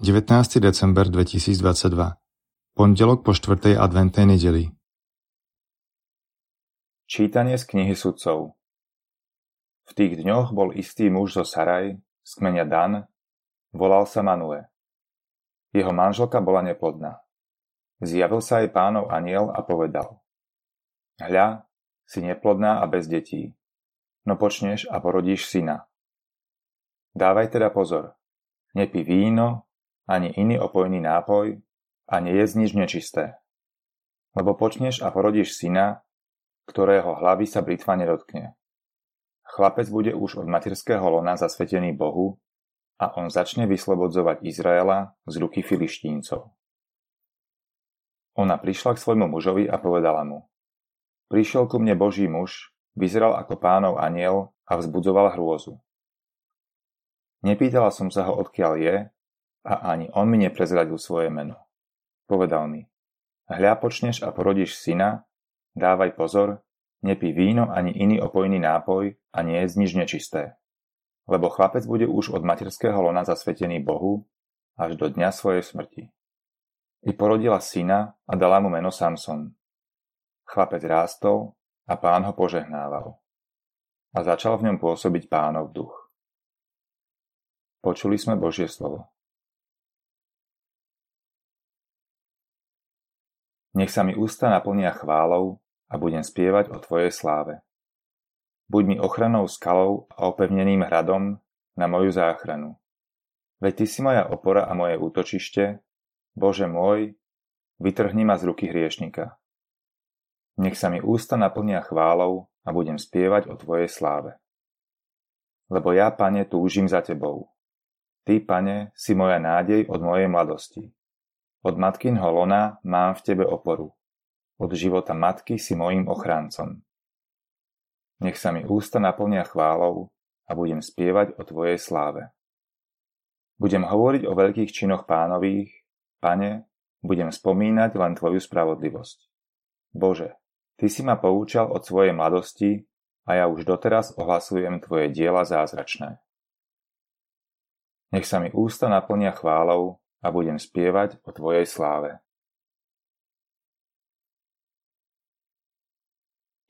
19. december 2022 Pondelok po štvrtej adventnej nedeli Čítanie z knihy sudcov V tých dňoch bol istý muž zo Saraj, z kmeňa Dan, volal sa Manue. Jeho manželka bola neplodná. Zjavil sa jej pánov aniel a povedal Hľa, si neplodná a bez detí, no počneš a porodíš syna. Dávaj teda pozor, nepí víno, ani iný opojný nápoj a nejedz nič nečisté. Lebo počneš a porodíš syna, ktorého hlavy sa britva nedotkne. Chlapec bude už od materského lona zasvetený Bohu a on začne vyslobodzovať Izraela z ruky filištíncov. Ona prišla k svojmu mužovi a povedala mu Prišiel ku mne Boží muž, vyzeral ako pánov aniel a vzbudzoval hrôzu. Nepýtala som sa ho, odkiaľ je, a ani on mi neprezradil svoje meno. Povedal mi, hľa počneš a porodíš syna, dávaj pozor, nepí víno ani iný opojný nápoj a nie je nič nečisté. Lebo chlapec bude už od materského lona zasvetený Bohu až do dňa svojej smrti. I porodila syna a dala mu meno Samson. Chlapec rástol a pán ho požehnával. A začal v ňom pôsobiť pánov duch. Počuli sme Božie slovo. Nech sa mi ústa naplnia chválou a budem spievať o Tvojej sláve. Buď mi ochranou skalou a opevneným hradom na moju záchranu. Veď Ty si moja opora a moje útočište, Bože môj, vytrhni ma z ruky hriešnika. Nech sa mi ústa naplnia chválou a budem spievať o Tvojej sláve. Lebo ja, Pane, túžim za Tebou. Ty, Pane, si moja nádej od mojej mladosti. Od matkinho lona mám v tebe oporu. Od života matky si mojím ochráncom. Nech sa mi ústa naplnia chválou a budem spievať o Tvojej sláve. Budem hovoriť o veľkých činoch pánových, Pane, budem spomínať len Tvoju spravodlivosť. Bože, Ty si ma poučal od svojej mladosti a ja už doteraz ohlasujem Tvoje diela zázračné. Nech sa mi ústa naplnia chválou a budem spievať o Tvojej sláve.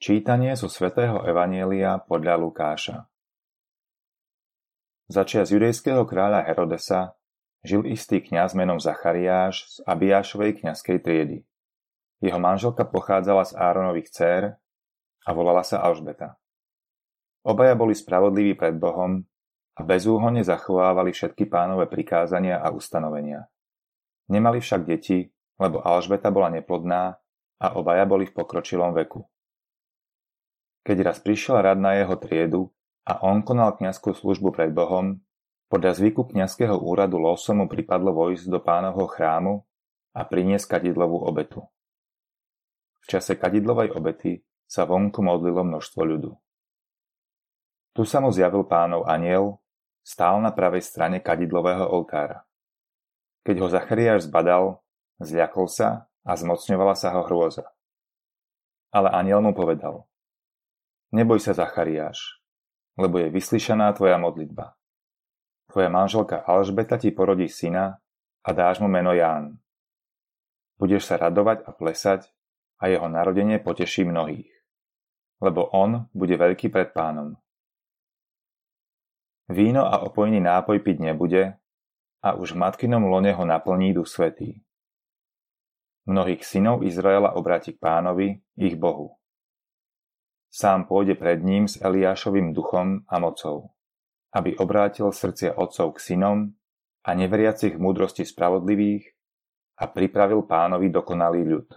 Čítanie zo svätého Evanielia podľa Lukáša Začias judejského kráľa Herodesa žil istý kňaz menom Zachariáš z Abiášovej kňazskej triedy. Jeho manželka pochádzala z Áronových dcer a volala sa Alžbeta. Obaja boli spravodliví pred Bohom a bezúhonne zachovávali všetky pánové prikázania a ustanovenia. Nemali však deti, lebo Alžbeta bola neplodná a obaja boli v pokročilom veku. Keď raz prišiel rad na jeho triedu a on konal kňazskú službu pred Bohom, podľa zvyku kňazského úradu losom mu pripadlo vojsť do pánovho chrámu a priniesť kadidlovú obetu. V čase kadidlovej obety sa vonku modlilo množstvo ľudu. Tu sa mu zjavil pánov aniel Stál na pravej strane kadidlového oltára. Keď ho Zachariáš zbadal, zľakol sa a zmocňovala sa ho hrôza. Ale aniel mu povedal, neboj sa Zachariáš, lebo je vyslyšaná tvoja modlitba. Tvoja manželka Alžbeta ti porodí syna a dáš mu meno Ján. Budeš sa radovať a plesať a jeho narodenie poteší mnohých. Lebo on bude veľký pred pánom. Víno a opojný nápoj piť nebude a už v matkinom lone ho naplní duch svetý. Mnohých synov Izraela obráti k pánovi, ich Bohu. Sám pôjde pred ním s Eliášovým duchom a mocou, aby obrátil srdcia otcov k synom a neveriacich v múdrosti spravodlivých a pripravil pánovi dokonalý ľud.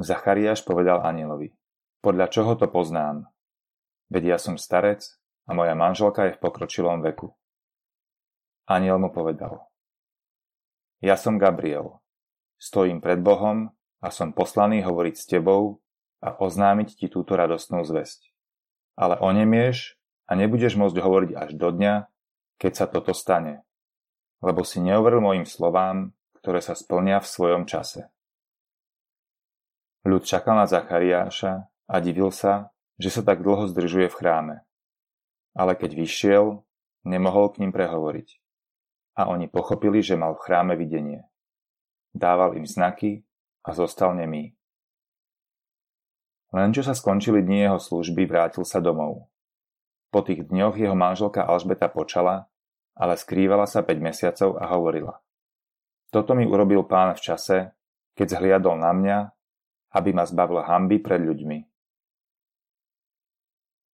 Zachariáš povedal anielovi, podľa čoho to poznám? Veď ja som starec a moja manželka je v pokročilom veku. Aniel mu povedal. Ja som Gabriel. Stojím pred Bohom a som poslaný hovoriť s tebou a oznámiť ti túto radostnú zväzť. Ale onemieš a nebudeš môcť hovoriť až do dňa, keď sa toto stane, lebo si neuveril mojim slovám, ktoré sa splnia v svojom čase. Ľud čakal na Zachariáša a divil sa, že sa tak dlho zdržuje v chráme ale keď vyšiel, nemohol k ním prehovoriť. a oni pochopili, že mal v chráme videnie. Dával im znaky a zostal nemý. Len čo sa skončili dni jeho služby, vrátil sa domov. Po tých dňoch jeho manželka Alžbeta počala, ale skrývala sa 5 mesiacov a hovorila. Toto mi urobil pán v čase, keď zhliadol na mňa, aby ma zbavil hamby pred ľuďmi.